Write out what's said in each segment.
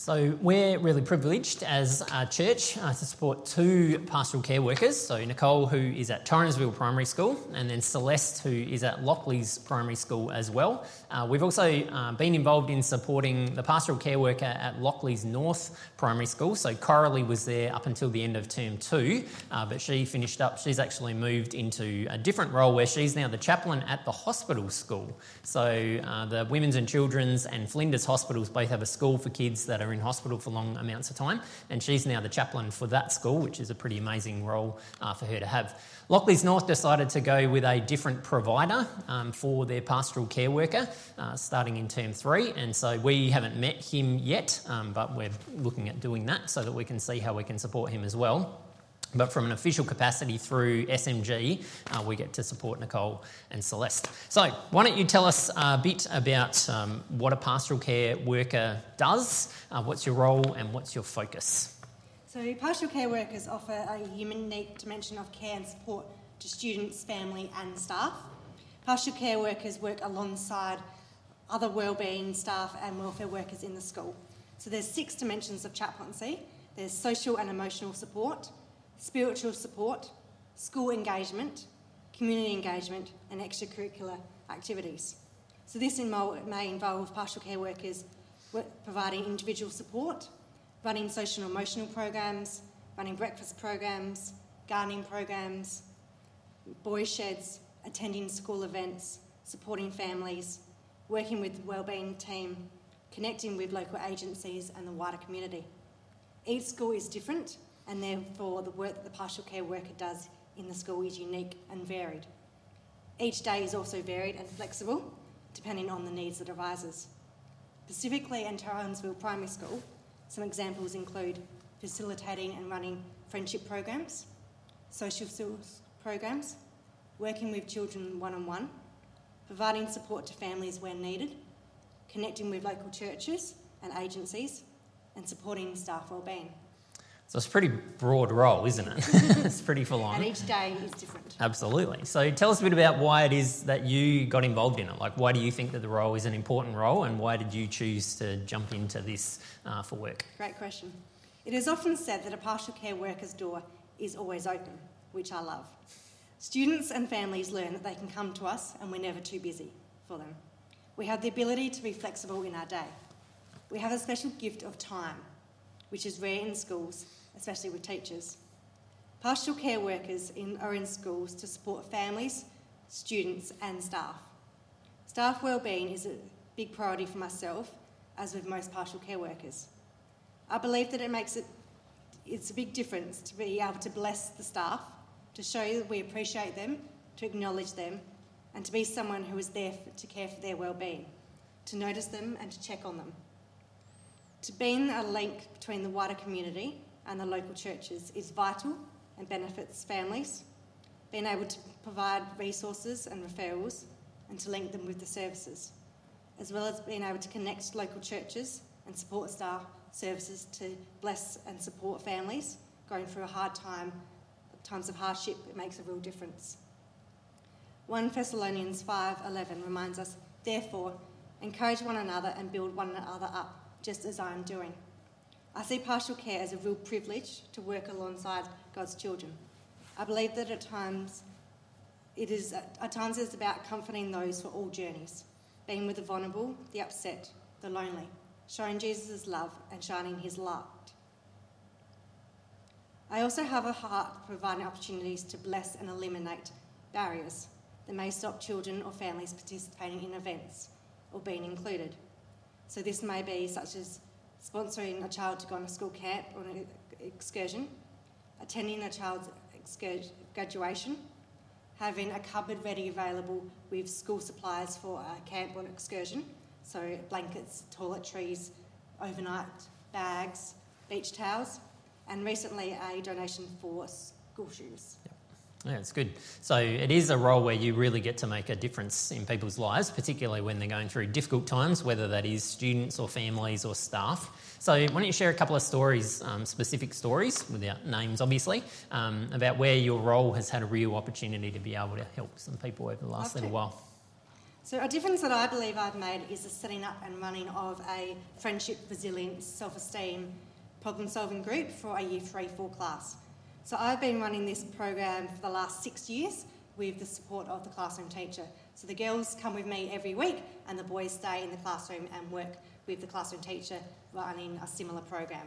So we're really privileged as a church uh, to support two pastoral care workers. So Nicole, who is at Torrensville Primary School, and then Celeste, who is at Lockleys Primary School as well. Uh, we've also uh, been involved in supporting the pastoral care worker at Lockleys North Primary School. So Coralie was there up until the end of term two, uh, but she finished up. She's actually moved into a different role where she's now the chaplain at the hospital school. So uh, the Women's and Children's and Flinders Hospitals both have a school for kids that are in hospital for long amounts of time, and she's now the chaplain for that school, which is a pretty amazing role uh, for her to have. Lockleys North decided to go with a different provider um, for their pastoral care worker uh, starting in term three, and so we haven't met him yet, um, but we're looking at doing that so that we can see how we can support him as well. But from an official capacity through SMG, uh, we get to support Nicole and Celeste. So, why don't you tell us a bit about um, what a pastoral care worker does, uh, what's your role, and what's your focus? So, pastoral care workers offer a unique dimension of care and support to students, family, and staff. Pastoral care workers work alongside other wellbeing staff and welfare workers in the school. So, there's six dimensions of chaplaincy. There's social and emotional support spiritual support, school engagement, community engagement, and extracurricular activities. So, this may involve partial care workers providing individual support, running social and emotional programs, running breakfast programs, gardening programs, boy sheds, attending school events, supporting families, working with the wellbeing team, connecting with local agencies and the wider community. Each school is different and therefore the work that the partial care worker does in the school is unique and varied. Each day is also varied and flexible, depending on the needs that arises. Specifically in Torrensville Primary School, some examples include facilitating and running friendship programs, social skills programs, working with children one on one, providing support to families where needed, connecting with local churches and agencies, and supporting staff wellbeing. So it's a pretty broad role, isn't it? it's pretty full on. And each day is different. Absolutely. So tell us a bit about why it is that you got involved in it. Like, why do you think that the role is an important role, and why did you choose to jump into this uh, for work? Great question. It is often said that a partial care worker's door is always open, which I love. Students and families learn that they can come to us and we're never too busy for them. We have the ability to be flexible in our day. We have a special gift of time, which is rare in schools especially with teachers. Pastoral care workers in, are in schools to support families, students, and staff. Staff wellbeing is a big priority for myself, as with most pastoral care workers. I believe that it makes it it's a big difference to be able to bless the staff, to show that we appreciate them, to acknowledge them, and to be someone who is there for, to care for their well-being, to notice them and to check on them. To being a link between the wider community and the local churches is vital and benefits families. Being able to provide resources and referrals and to link them with the services, as well as being able to connect local churches and support staff services to bless and support families going through a hard time, times of hardship, it makes a real difference. 1 Thessalonians 5:11 reminds us, therefore, encourage one another and build one another up, just as I am doing. I see pastoral care as a real privilege to work alongside God's children. I believe that at times it is at times it's about comforting those for all journeys, being with the vulnerable, the upset, the lonely, showing Jesus' love and shining his light. I also have a heart for providing opportunities to bless and eliminate barriers that may stop children or families participating in events or being included. So this may be such as sponsoring a child to go on a school camp or an excursion, attending a child's graduation, having a cupboard ready available with school supplies for a camp or an excursion, so blankets, toiletries, overnight bags, beach towels, and recently a donation for school shoes. Yeah, it's good. So it is a role where you really get to make a difference in people's lives, particularly when they're going through difficult times, whether that is students or families or staff. So why don't you share a couple of stories, um, specific stories, without names obviously, um, about where your role has had a real opportunity to be able to help some people over the last okay. little while. So, a difference that I believe I've made is the setting up and running of a friendship, resilience, self esteem, problem solving group for a year 3 4 class. So, I've been running this program for the last six years with the support of the classroom teacher. So, the girls come with me every week, and the boys stay in the classroom and work with the classroom teacher running a similar program.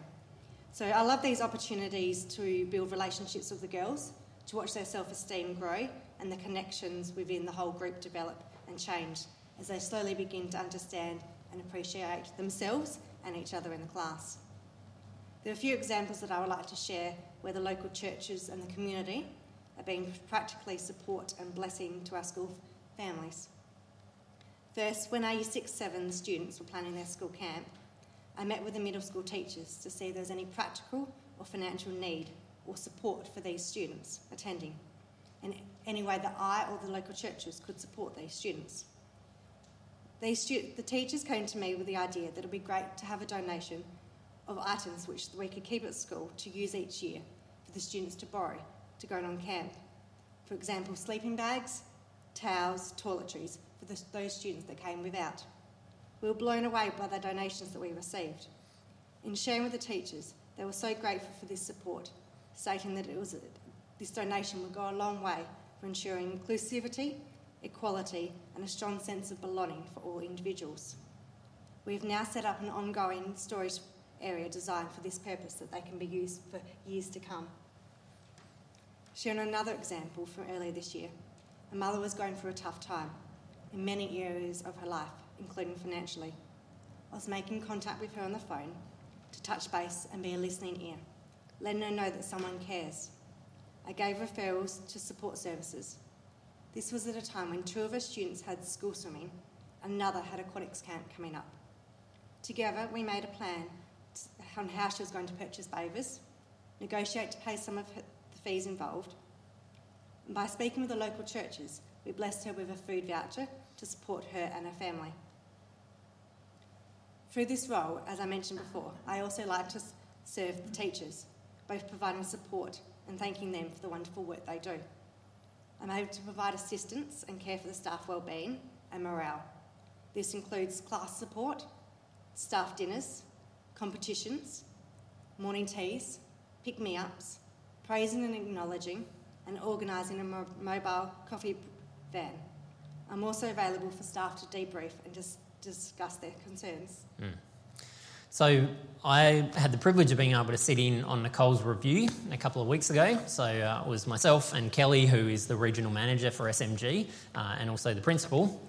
So, I love these opportunities to build relationships with the girls, to watch their self esteem grow, and the connections within the whole group develop and change as they slowly begin to understand and appreciate themselves and each other in the class. There are a few examples that I would like to share where the local churches and the community are being practically support and blessing to our school families. First, when our Year 6 7 students were planning their school camp, I met with the middle school teachers to see if there was any practical or financial need or support for these students attending in any way that I or the local churches could support these students. These stu- the teachers came to me with the idea that it would be great to have a donation of items which we could keep at school to use each year for the students to borrow to go on camp. For example, sleeping bags, towels, toiletries for the, those students that came without. We were blown away by the donations that we received. In sharing with the teachers, they were so grateful for this support, stating that it was this donation would go a long way for ensuring inclusivity, equality, and a strong sense of belonging for all individuals. We have now set up an ongoing storage area designed for this purpose that they can be used for years to come. Sharing another example from earlier this year, a mother was going through a tough time in many areas of her life, including financially. I was making contact with her on the phone to touch base and be a listening ear, letting her know that someone cares I gave referrals to support services. This was at a time when two of her students had school swimming, another had aquatics camp coming up. Together, we made a plan on how she was going to purchase bathers, negotiate to pay some of the fees involved. And by speaking with the local churches, we blessed her with a food voucher to support her and her family. Through this role, as I mentioned before, I also like to serve the teachers, both providing support and thanking them for the wonderful work they do. I'm able to provide assistance and care for the staff well-being and morale. This includes class support, staff dinners, competitions, morning teas, pick-me-ups, praising and acknowledging, and organising a mo- mobile coffee van. I'm also available for staff to debrief and just discuss their concerns. Mm. So I had the privilege of being able to sit in on Nicole's review a couple of weeks ago. So uh, it was myself and Kelly, who is the regional manager for SMG, uh, and also the principal.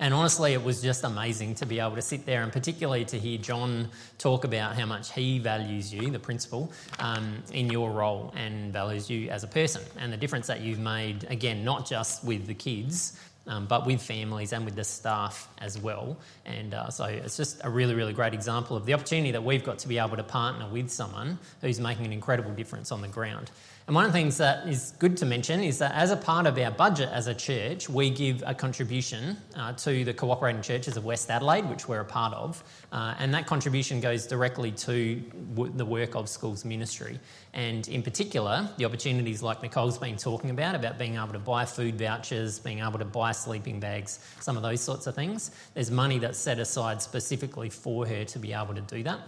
And honestly, it was just amazing to be able to sit there and particularly to hear John talk about how much he values you, the principal, um, in your role and values you as a person and the difference that you've made, again, not just with the kids, um, but with families and with the staff as well. And uh, so it's just a really, really great example of the opportunity that we've got to be able to partner with someone who's making an incredible difference on the ground. And one of the things that is good to mention is that as a part of our budget as a church, we give a contribution uh, to the cooperating churches of West Adelaide, which we're a part of, uh, and that contribution goes directly to w- the work of schools ministry. And in particular, the opportunities like Nicole's been talking about, about being able to buy food vouchers, being able to buy sleeping bags, some of those sorts of things. There's money that's set aside specifically for her to be able to do that.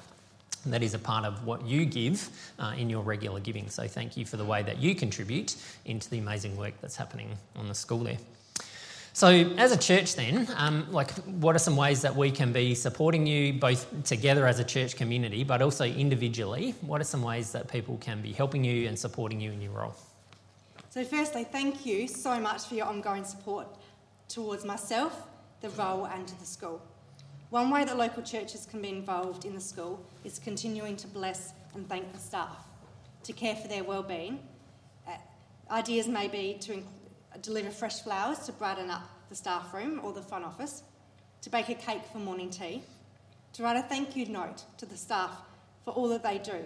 That is a part of what you give uh, in your regular giving. So thank you for the way that you contribute into the amazing work that's happening on the school there. So, as a church, then, um, like, what are some ways that we can be supporting you both together as a church community, but also individually? What are some ways that people can be helping you and supporting you in your role? So, firstly, thank you so much for your ongoing support towards myself, the role, and to the school. One way that local churches can be involved in the school is continuing to bless and thank the staff, to care for their well-being. Uh, ideas may be to inc- deliver fresh flowers to brighten up the staff room or the front office, to bake a cake for morning tea, to write a thank you note to the staff for all that they do,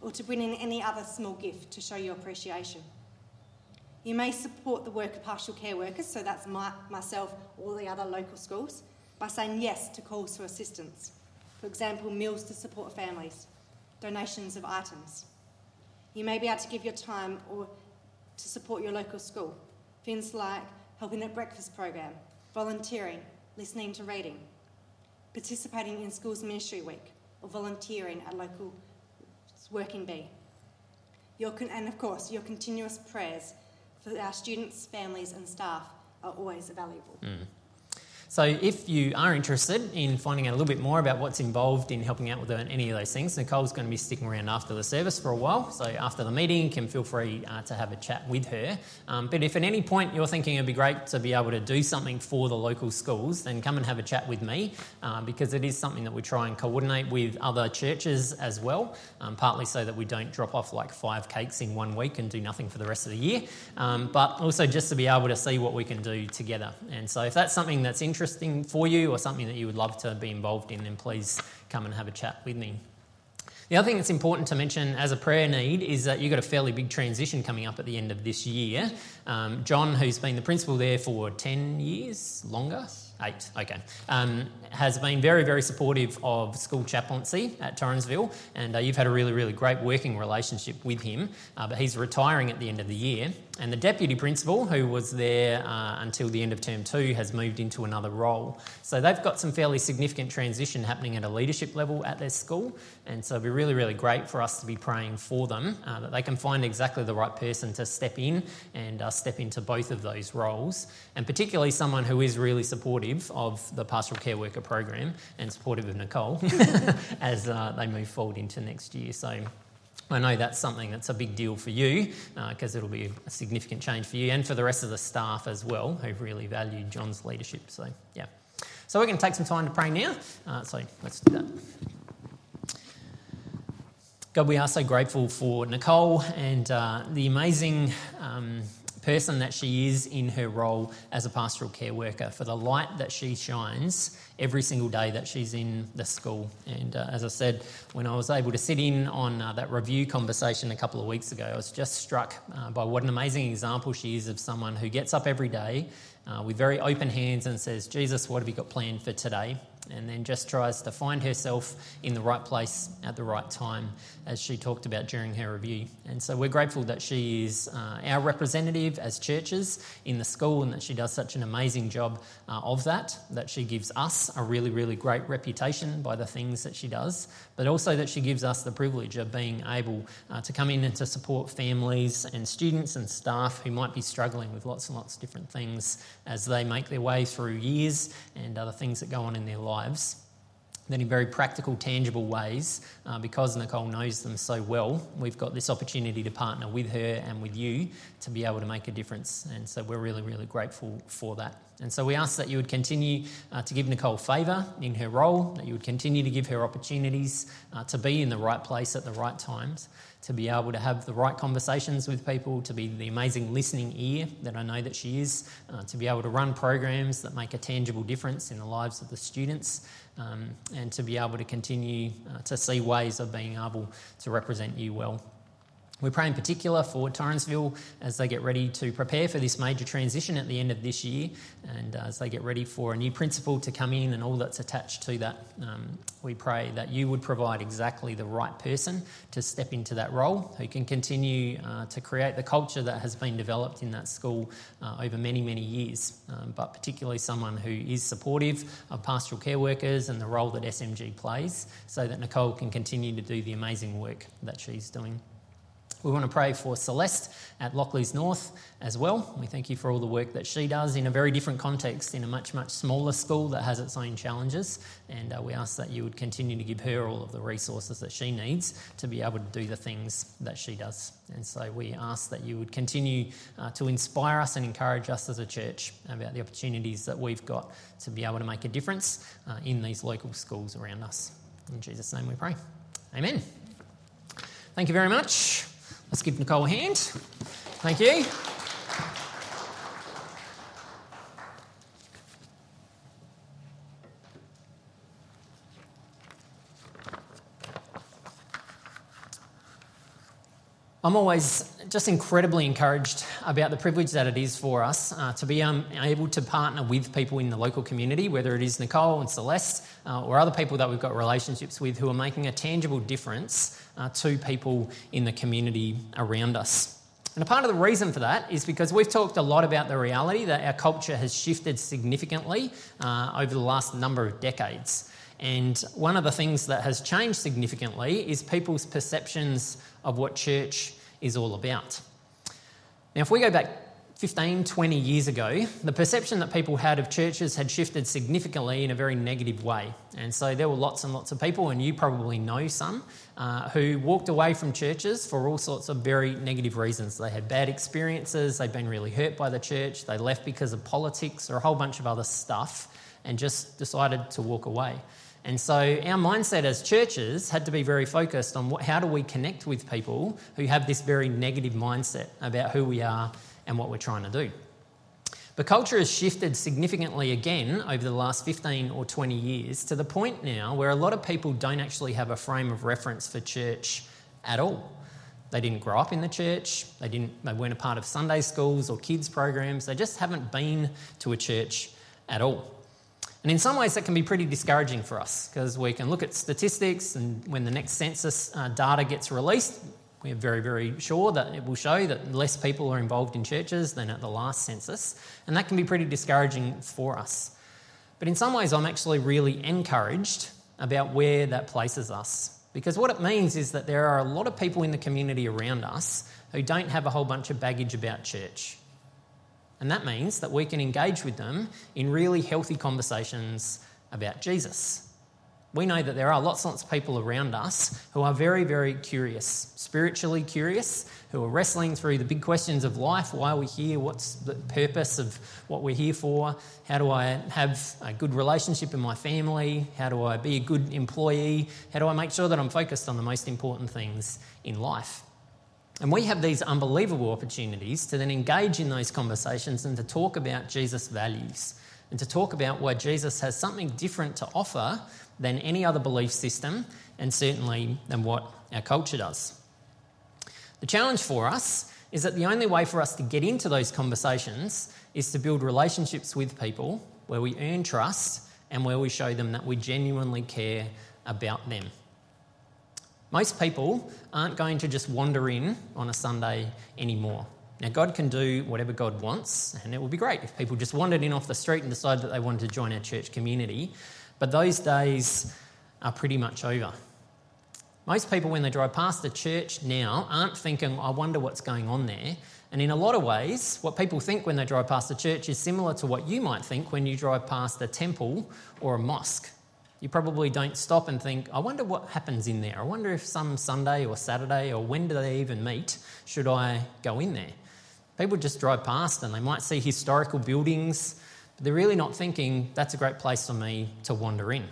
or to bring in any other small gift to show your appreciation. You may support the work of partial care workers, so that's my, myself or the other local schools, by saying yes to calls for assistance. For example, meals to support families, donations of items. You may be able to give your time or to support your local school. Things like helping at breakfast program, volunteering, listening to reading, participating in Schools Ministry Week, or volunteering at local Working Bee. Your, and of course, your continuous prayers for our students, families, and staff are always valuable. Mm. So, if you are interested in finding out a little bit more about what's involved in helping out with any of those things, Nicole's going to be sticking around after the service for a while. So, after the meeting, you can feel free uh, to have a chat with her. Um, but if at any point you're thinking it'd be great to be able to do something for the local schools, then come and have a chat with me uh, because it is something that we try and coordinate with other churches as well, um, partly so that we don't drop off like five cakes in one week and do nothing for the rest of the year, um, but also just to be able to see what we can do together. And so, if that's something that's interesting, interesting for you or something that you would love to be involved in, then please come and have a chat with me. The other thing that's important to mention as a prayer need is that you've got a fairly big transition coming up at the end of this year. Um, John, who's been the principal there for 10 years, longer, Eight, okay. Um, has been very, very supportive of school chaplaincy at Torrensville, and uh, you've had a really, really great working relationship with him. Uh, but he's retiring at the end of the year, and the deputy principal, who was there uh, until the end of term two, has moved into another role. So they've got some fairly significant transition happening at a leadership level at their school, and so it'd be really, really great for us to be praying for them uh, that they can find exactly the right person to step in and uh, step into both of those roles, and particularly someone who is really supportive of the pastoral care worker program and supportive of Nicole as uh, they move forward into next year. So I know that's something that's a big deal for you because uh, it'll be a significant change for you and for the rest of the staff as well who've really valued John's leadership. So, yeah. So, we're going to take some time to pray now. Uh, so, let's do that. God, we are so grateful for Nicole and uh, the amazing. Um, person that she is in her role as a pastoral care worker, for the light that she shines every single day that she's in the school. And uh, as I said, when I was able to sit in on uh, that review conversation a couple of weeks ago, I was just struck uh, by what an amazing example she is of someone who gets up every day uh, with very open hands and says, Jesus, what have you got planned for today? And then just tries to find herself in the right place at the right time, as she talked about during her review. And so we're grateful that she is uh, our representative as churches in the school and that she does such an amazing job uh, of that, that she gives us a really, really great reputation by the things that she does, but also that she gives us the privilege of being able uh, to come in and to support families and students and staff who might be struggling with lots and lots of different things as they make their way through years and other things that go on in their lives lives, then in very practical, tangible ways, uh, because Nicole knows them so well, we've got this opportunity to partner with her and with you to be able to make a difference. And so we're really, really grateful for that. And so we ask that you would continue uh, to give Nicole favour in her role, that you would continue to give her opportunities uh, to be in the right place at the right times, to be able to have the right conversations with people, to be the amazing listening ear that I know that she is, uh, to be able to run programs that make a tangible difference in the lives of the students, um, and to be able to continue uh, to see ways of being able to represent you well. We pray in particular for Torrensville as they get ready to prepare for this major transition at the end of this year and uh, as they get ready for a new principal to come in and all that's attached to that. Um, we pray that you would provide exactly the right person to step into that role who can continue uh, to create the culture that has been developed in that school uh, over many, many years, um, but particularly someone who is supportive of pastoral care workers and the role that SMG plays so that Nicole can continue to do the amazing work that she's doing. We want to pray for Celeste at Lockleys North as well. We thank you for all the work that she does in a very different context, in a much, much smaller school that has its own challenges. And uh, we ask that you would continue to give her all of the resources that she needs to be able to do the things that she does. And so we ask that you would continue uh, to inspire us and encourage us as a church about the opportunities that we've got to be able to make a difference uh, in these local schools around us. In Jesus' name we pray. Amen. Thank you very much. Let's give Nicole a hand. Thank you. I'm always just incredibly encouraged about the privilege that it is for us uh, to be um, able to partner with people in the local community, whether it is Nicole and Celeste uh, or other people that we've got relationships with who are making a tangible difference uh, to people in the community around us. And a part of the reason for that is because we've talked a lot about the reality that our culture has shifted significantly uh, over the last number of decades. And one of the things that has changed significantly is people's perceptions of what church is all about. Now, if we go back 15, 20 years ago, the perception that people had of churches had shifted significantly in a very negative way. And so there were lots and lots of people, and you probably know some, uh, who walked away from churches for all sorts of very negative reasons. They had bad experiences, they'd been really hurt by the church, they left because of politics or a whole bunch of other stuff, and just decided to walk away. And so our mindset as churches had to be very focused on what, how do we connect with people who have this very negative mindset about who we are and what we're trying to do. But culture has shifted significantly again over the last 15 or 20 years to the point now where a lot of people don't actually have a frame of reference for church at all. They didn't grow up in the church, they, didn't, they weren't a part of Sunday schools or kids' programs, they just haven't been to a church at all. And in some ways, that can be pretty discouraging for us because we can look at statistics, and when the next census uh, data gets released, we're very, very sure that it will show that less people are involved in churches than at the last census, and that can be pretty discouraging for us. But in some ways, I'm actually really encouraged about where that places us. Because what it means is that there are a lot of people in the community around us who don't have a whole bunch of baggage about church. And that means that we can engage with them in really healthy conversations about Jesus. We know that there are lots and lots of people around us who are very, very curious, spiritually curious, who are wrestling through the big questions of life why are we here? What's the purpose of what we're here for? How do I have a good relationship in my family? How do I be a good employee? How do I make sure that I'm focused on the most important things in life? And we have these unbelievable opportunities to then engage in those conversations and to talk about Jesus' values and to talk about why Jesus has something different to offer than any other belief system, and certainly than what our culture does. The challenge for us is that the only way for us to get into those conversations is to build relationships with people where we earn trust and where we show them that we genuinely care about them. Most people aren't going to just wander in on a Sunday anymore. Now, God can do whatever God wants, and it would be great if people just wandered in off the street and decided that they wanted to join our church community. But those days are pretty much over. Most people, when they drive past a church now, aren't thinking, I wonder what's going on there. And in a lot of ways, what people think when they drive past a church is similar to what you might think when you drive past a temple or a mosque. You probably don't stop and think, I wonder what happens in there. I wonder if some Sunday or Saturday or when do they even meet, should I go in there? People just drive past and they might see historical buildings but they're really not thinking that's a great place for me to wander in.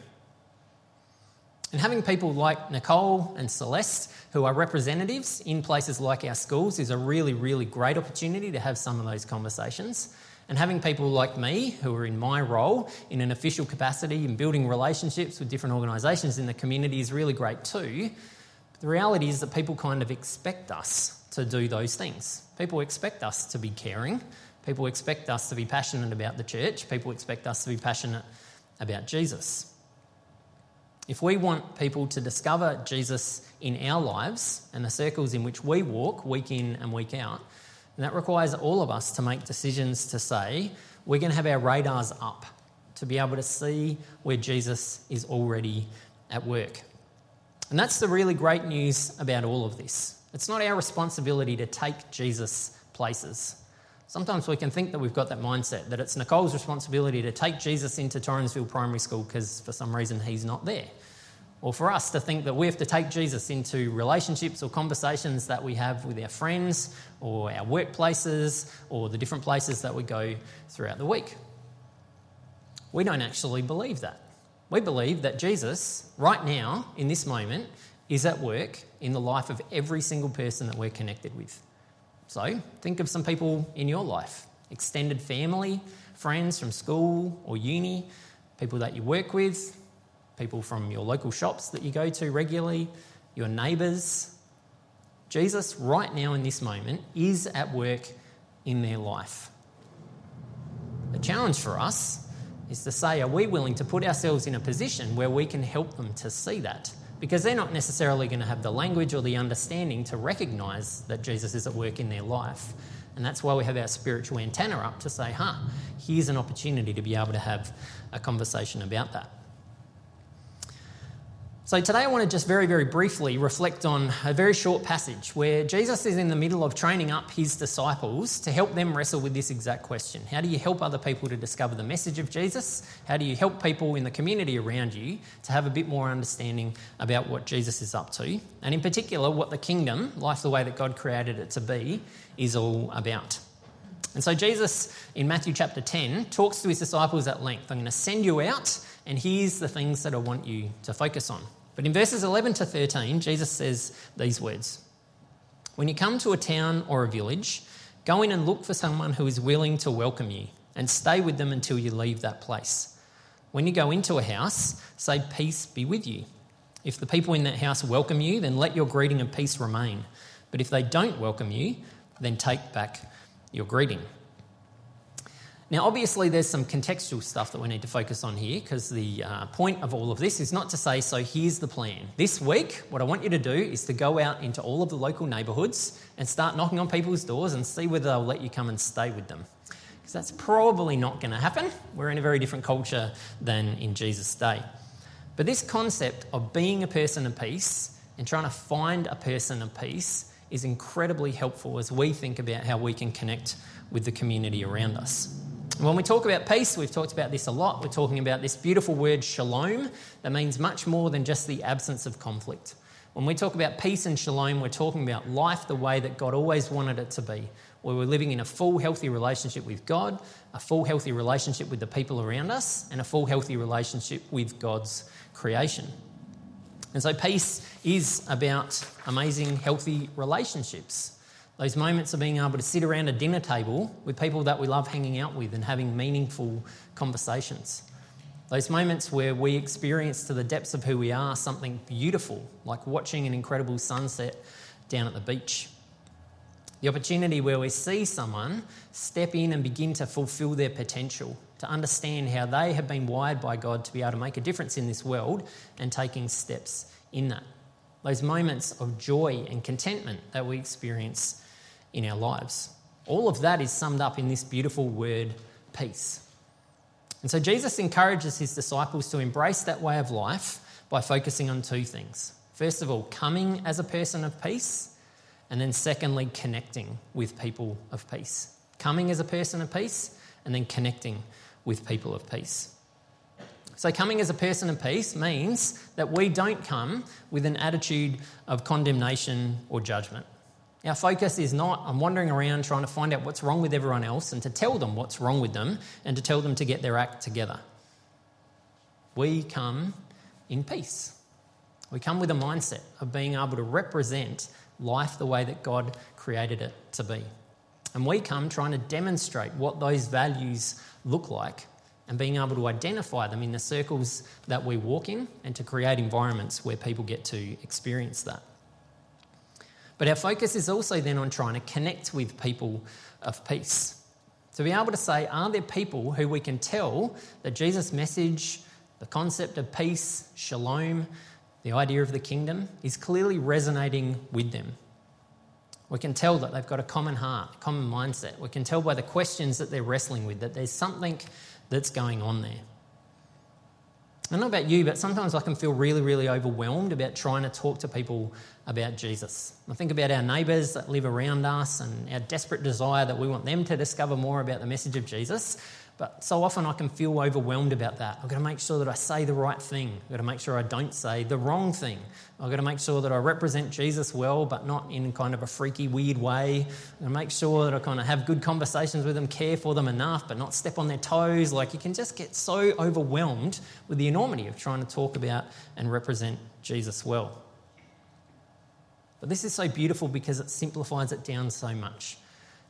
And having people like Nicole and Celeste, who are representatives in places like our schools, is a really, really great opportunity to have some of those conversations. And having people like me, who are in my role in an official capacity and building relationships with different organisations in the community, is really great too. But the reality is that people kind of expect us to do those things. People expect us to be caring, People expect us to be passionate about the church, people expect us to be passionate about Jesus. If we want people to discover Jesus in our lives and the circles in which we walk week in and week out, that requires all of us to make decisions to say, we're going to have our radars up to be able to see where Jesus is already at work. And that's the really great news about all of this. It's not our responsibility to take Jesus places. Sometimes we can think that we've got that mindset, that it's Nicole's responsibility to take Jesus into Torrensville Primary School because for some reason he's not there. Or for us to think that we have to take Jesus into relationships or conversations that we have with our friends or our workplaces or the different places that we go throughout the week. We don't actually believe that. We believe that Jesus, right now, in this moment, is at work in the life of every single person that we're connected with. So think of some people in your life extended family, friends from school or uni, people that you work with, people from your local shops that you go to regularly, your neighbours. Jesus, right now in this moment, is at work in their life. The challenge for us is to say, are we willing to put ourselves in a position where we can help them to see that because they're not necessarily going to have the language or the understanding to recognize that Jesus is at work in their life. And that's why we have our spiritual antenna up to say, huh, here's an opportunity to be able to have a conversation about that. So, today I want to just very, very briefly reflect on a very short passage where Jesus is in the middle of training up his disciples to help them wrestle with this exact question How do you help other people to discover the message of Jesus? How do you help people in the community around you to have a bit more understanding about what Jesus is up to? And in particular, what the kingdom, life the way that God created it to be, is all about. And so, Jesus in Matthew chapter 10 talks to his disciples at length I'm going to send you out, and here's the things that I want you to focus on. But in verses 11 to 13, Jesus says these words When you come to a town or a village, go in and look for someone who is willing to welcome you and stay with them until you leave that place. When you go into a house, say, Peace be with you. If the people in that house welcome you, then let your greeting of peace remain. But if they don't welcome you, then take back your greeting. Now, obviously, there's some contextual stuff that we need to focus on here because the uh, point of all of this is not to say, so here's the plan. This week, what I want you to do is to go out into all of the local neighbourhoods and start knocking on people's doors and see whether they'll let you come and stay with them. Because that's probably not going to happen. We're in a very different culture than in Jesus' day. But this concept of being a person of peace and trying to find a person of peace is incredibly helpful as we think about how we can connect with the community around us. When we talk about peace, we've talked about this a lot. We're talking about this beautiful word shalom that means much more than just the absence of conflict. When we talk about peace and shalom, we're talking about life the way that God always wanted it to be, where we're living in a full, healthy relationship with God, a full, healthy relationship with the people around us, and a full, healthy relationship with God's creation. And so, peace is about amazing, healthy relationships. Those moments of being able to sit around a dinner table with people that we love hanging out with and having meaningful conversations. Those moments where we experience to the depths of who we are something beautiful, like watching an incredible sunset down at the beach. The opportunity where we see someone step in and begin to fulfill their potential, to understand how they have been wired by God to be able to make a difference in this world and taking steps in that. Those moments of joy and contentment that we experience in our lives. All of that is summed up in this beautiful word, peace. And so Jesus encourages his disciples to embrace that way of life by focusing on two things. First of all, coming as a person of peace, and then secondly, connecting with people of peace. Coming as a person of peace, and then connecting with people of peace. So, coming as a person of peace means that we don't come with an attitude of condemnation or judgment. Our focus is not on wandering around trying to find out what's wrong with everyone else and to tell them what's wrong with them and to tell them to get their act together. We come in peace. We come with a mindset of being able to represent life the way that God created it to be. And we come trying to demonstrate what those values look like and being able to identify them in the circles that we walk in and to create environments where people get to experience that. But our focus is also then on trying to connect with people of peace. To be able to say, are there people who we can tell that Jesus' message, the concept of peace, shalom, the idea of the kingdom, is clearly resonating with them? We can tell that they've got a common heart, a common mindset. We can tell by the questions that they're wrestling with that there's something that's going on there. I don't know about you, but sometimes I can feel really, really overwhelmed about trying to talk to people about Jesus. I think about our neighbours that live around us and our desperate desire that we want them to discover more about the message of Jesus. But so often I can feel overwhelmed about that. I've got to make sure that I say the right thing. I've got to make sure I don't say the wrong thing. I've got to make sure that I represent Jesus well, but not in kind of a freaky, weird way. To make sure that I kind of have good conversations with them, care for them enough, but not step on their toes. Like you can just get so overwhelmed with the enormity of trying to talk about and represent Jesus well. But this is so beautiful because it simplifies it down so much.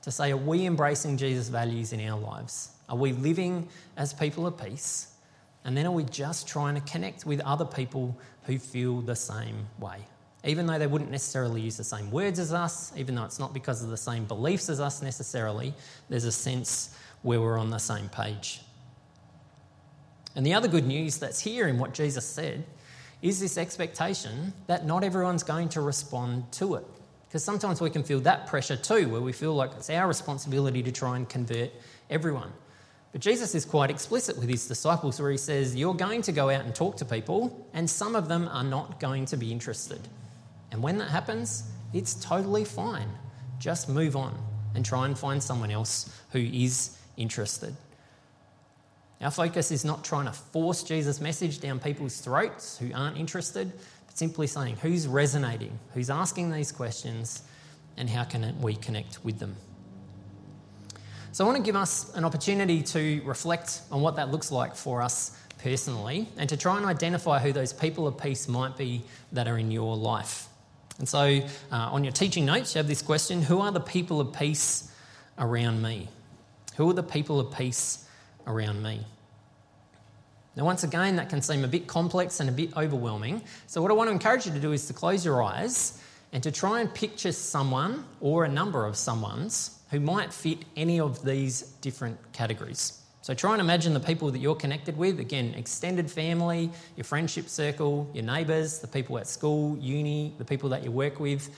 To say, are we embracing Jesus' values in our lives? Are we living as people of peace? And then are we just trying to connect with other people who feel the same way? Even though they wouldn't necessarily use the same words as us, even though it's not because of the same beliefs as us necessarily, there's a sense where we're on the same page. And the other good news that's here in what Jesus said is this expectation that not everyone's going to respond to it. Because sometimes we can feel that pressure too, where we feel like it's our responsibility to try and convert everyone. But Jesus is quite explicit with his disciples where he says, You're going to go out and talk to people, and some of them are not going to be interested. And when that happens, it's totally fine. Just move on and try and find someone else who is interested. Our focus is not trying to force Jesus' message down people's throats who aren't interested, but simply saying who's resonating, who's asking these questions, and how can we connect with them. So, I want to give us an opportunity to reflect on what that looks like for us personally and to try and identify who those people of peace might be that are in your life. And so, uh, on your teaching notes, you have this question Who are the people of peace around me? Who are the people of peace around me? Now, once again, that can seem a bit complex and a bit overwhelming. So, what I want to encourage you to do is to close your eyes and to try and picture someone or a number of someone's who might fit any of these different categories. So try and imagine the people that you're connected with again, extended family, your friendship circle, your neighbours, the people at school, uni, the people that you work with,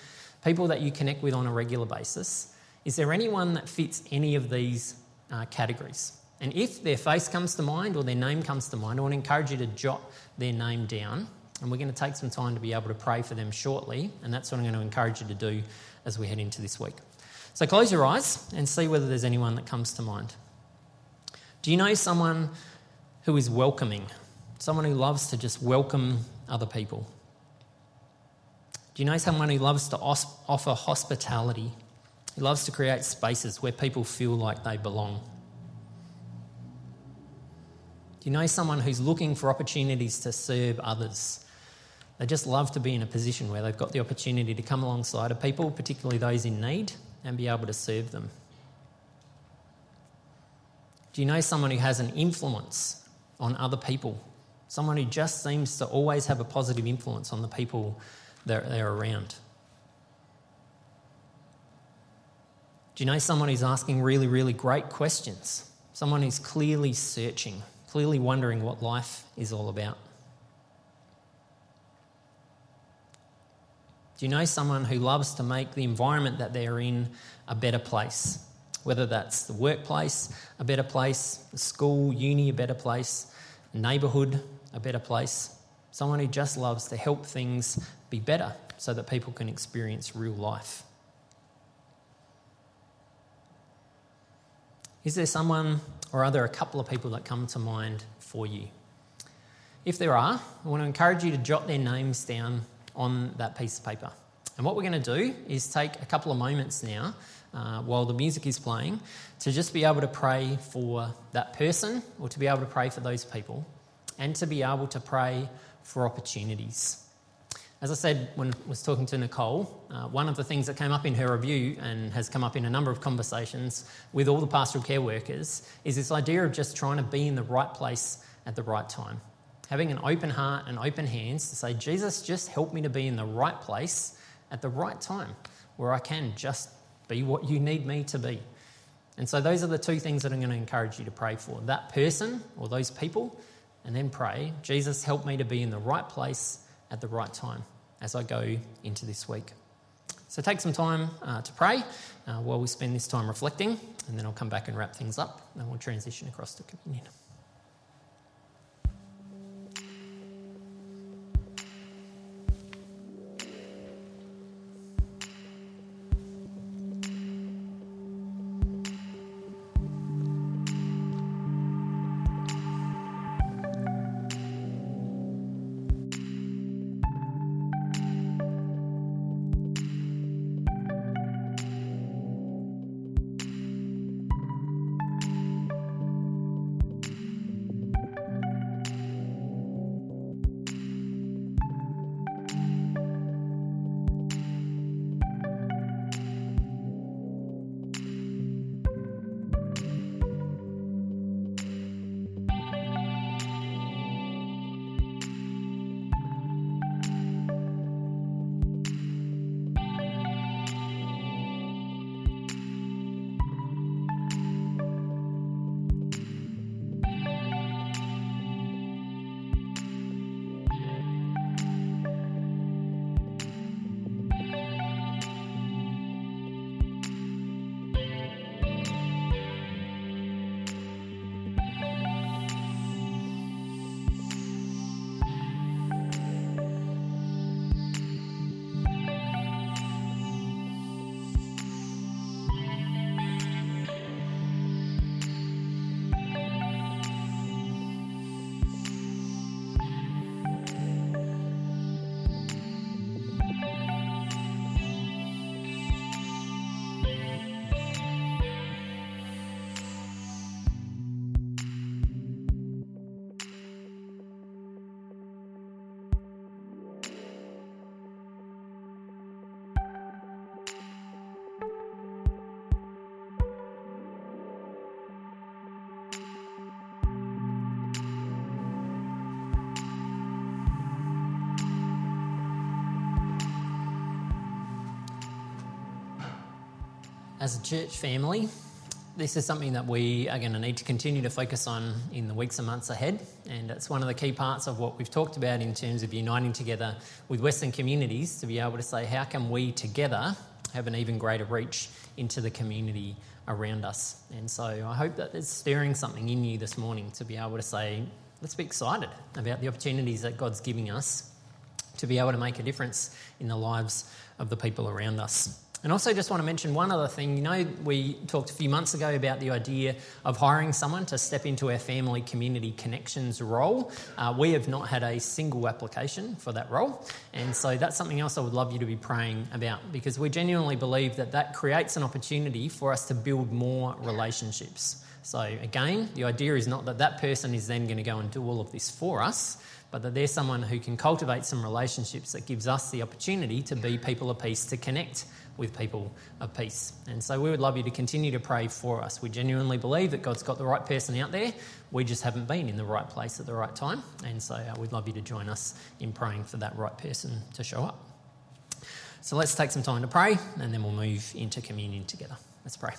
people that you connect with on a regular basis. Is there anyone that fits any of these uh, categories? And if their face comes to mind or their name comes to mind, I want to encourage you to jot their name down. And we're going to take some time to be able to pray for them shortly. And that's what I'm going to encourage you to do as we head into this week. So close your eyes and see whether there's anyone that comes to mind. Do you know someone who is welcoming? Someone who loves to just welcome other people? Do you know someone who loves to offer hospitality? Who loves to create spaces where people feel like they belong? Do you know someone who's looking for opportunities to serve others? They just love to be in a position where they've got the opportunity to come alongside of people, particularly those in need, and be able to serve them. Do you know someone who has an influence on other people? Someone who just seems to always have a positive influence on the people that they're around. Do you know someone who's asking really, really great questions? Someone who's clearly searching, clearly wondering what life is all about. Do you know someone who loves to make the environment that they're in a better place? Whether that's the workplace, a better place, school, uni, a better place, neighbourhood, a better place. Someone who just loves to help things be better so that people can experience real life. Is there someone, or are there a couple of people that come to mind for you? If there are, I want to encourage you to jot their names down on that piece of paper. And what we're going to do is take a couple of moments now uh, while the music is playing to just be able to pray for that person or to be able to pray for those people and to be able to pray for opportunities. As I said when I was talking to Nicole, uh, one of the things that came up in her review and has come up in a number of conversations with all the pastoral care workers is this idea of just trying to be in the right place at the right time having an open heart and open hands to say, Jesus, just help me to be in the right place at the right time where I can just be what you need me to be. And so, those are the two things that I'm going to encourage you to pray for that person or those people, and then pray, Jesus, help me to be in the right place at the right time as I go into this week. So, take some time uh, to pray uh, while we spend this time reflecting, and then I'll come back and wrap things up, and we'll transition across to communion. As a church family, this is something that we are going to need to continue to focus on in the weeks and months ahead. And it's one of the key parts of what we've talked about in terms of uniting together with Western communities to be able to say, how can we together have an even greater reach into the community around us? And so I hope that it's stirring something in you this morning to be able to say, let's be excited about the opportunities that God's giving us to be able to make a difference in the lives of the people around us. And also, just want to mention one other thing. You know, we talked a few months ago about the idea of hiring someone to step into our family community connections role. Uh, we have not had a single application for that role. And so, that's something else I would love you to be praying about because we genuinely believe that that creates an opportunity for us to build more relationships. So, again, the idea is not that that person is then going to go and do all of this for us, but that they're someone who can cultivate some relationships that gives us the opportunity to be people of peace, to connect with people of peace. And so we would love you to continue to pray for us. We genuinely believe that God's got the right person out there. We just haven't been in the right place at the right time. And so uh, we'd love you to join us in praying for that right person to show up. So let's take some time to pray and then we'll move into communion together. Let's pray.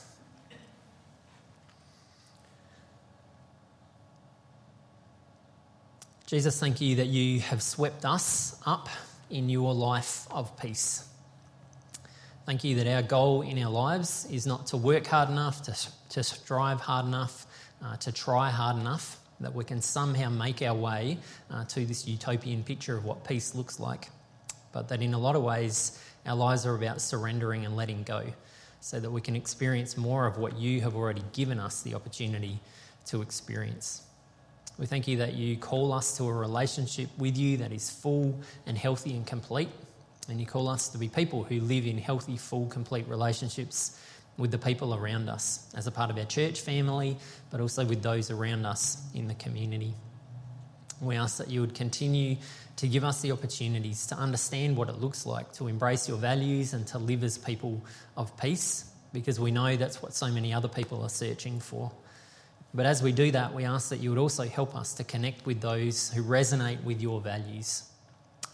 Jesus, thank you that you have swept us up in your life of peace. Thank you that our goal in our lives is not to work hard enough, to, to strive hard enough, uh, to try hard enough, that we can somehow make our way uh, to this utopian picture of what peace looks like. But that in a lot of ways, our lives are about surrendering and letting go so that we can experience more of what you have already given us the opportunity to experience. We thank you that you call us to a relationship with you that is full and healthy and complete and you call us to be people who live in healthy, full, complete relationships with the people around us as a part of our church family, but also with those around us in the community. We ask that you would continue to give us the opportunities to understand what it looks like to embrace your values and to live as people of peace, because we know that's what so many other people are searching for. But as we do that, we ask that you would also help us to connect with those who resonate with your values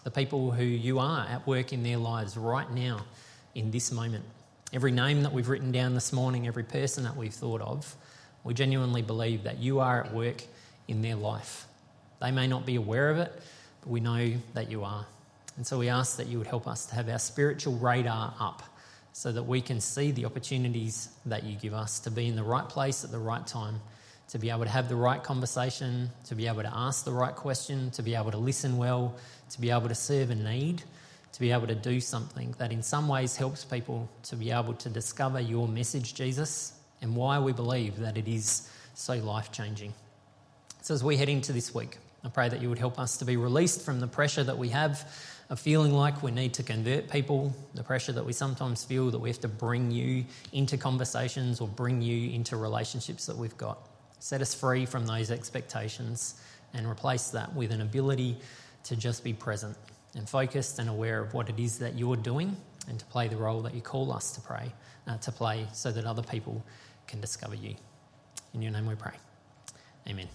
the people who you are at work in their lives right now, in this moment. Every name that we've written down this morning, every person that we've thought of, we genuinely believe that you are at work in their life. They may not be aware of it, but we know that you are. And so we ask that you would help us to have our spiritual radar up so that we can see the opportunities that you give us to be in the right place at the right time, to be able to have the right conversation, to be able to ask the right question, to be able to listen well, to be able to serve a need, to be able to do something that in some ways helps people to be able to discover your message, Jesus, and why we believe that it is so life changing. So, as we head into this week, I pray that you would help us to be released from the pressure that we have of feeling like we need to convert people, the pressure that we sometimes feel that we have to bring you into conversations or bring you into relationships that we've got. Set us free from those expectations and replace that with an ability to just be present and focused and aware of what it is that you're doing and to play the role that you call us to pray, uh, to play so that other people can discover you. In your name we pray. Amen.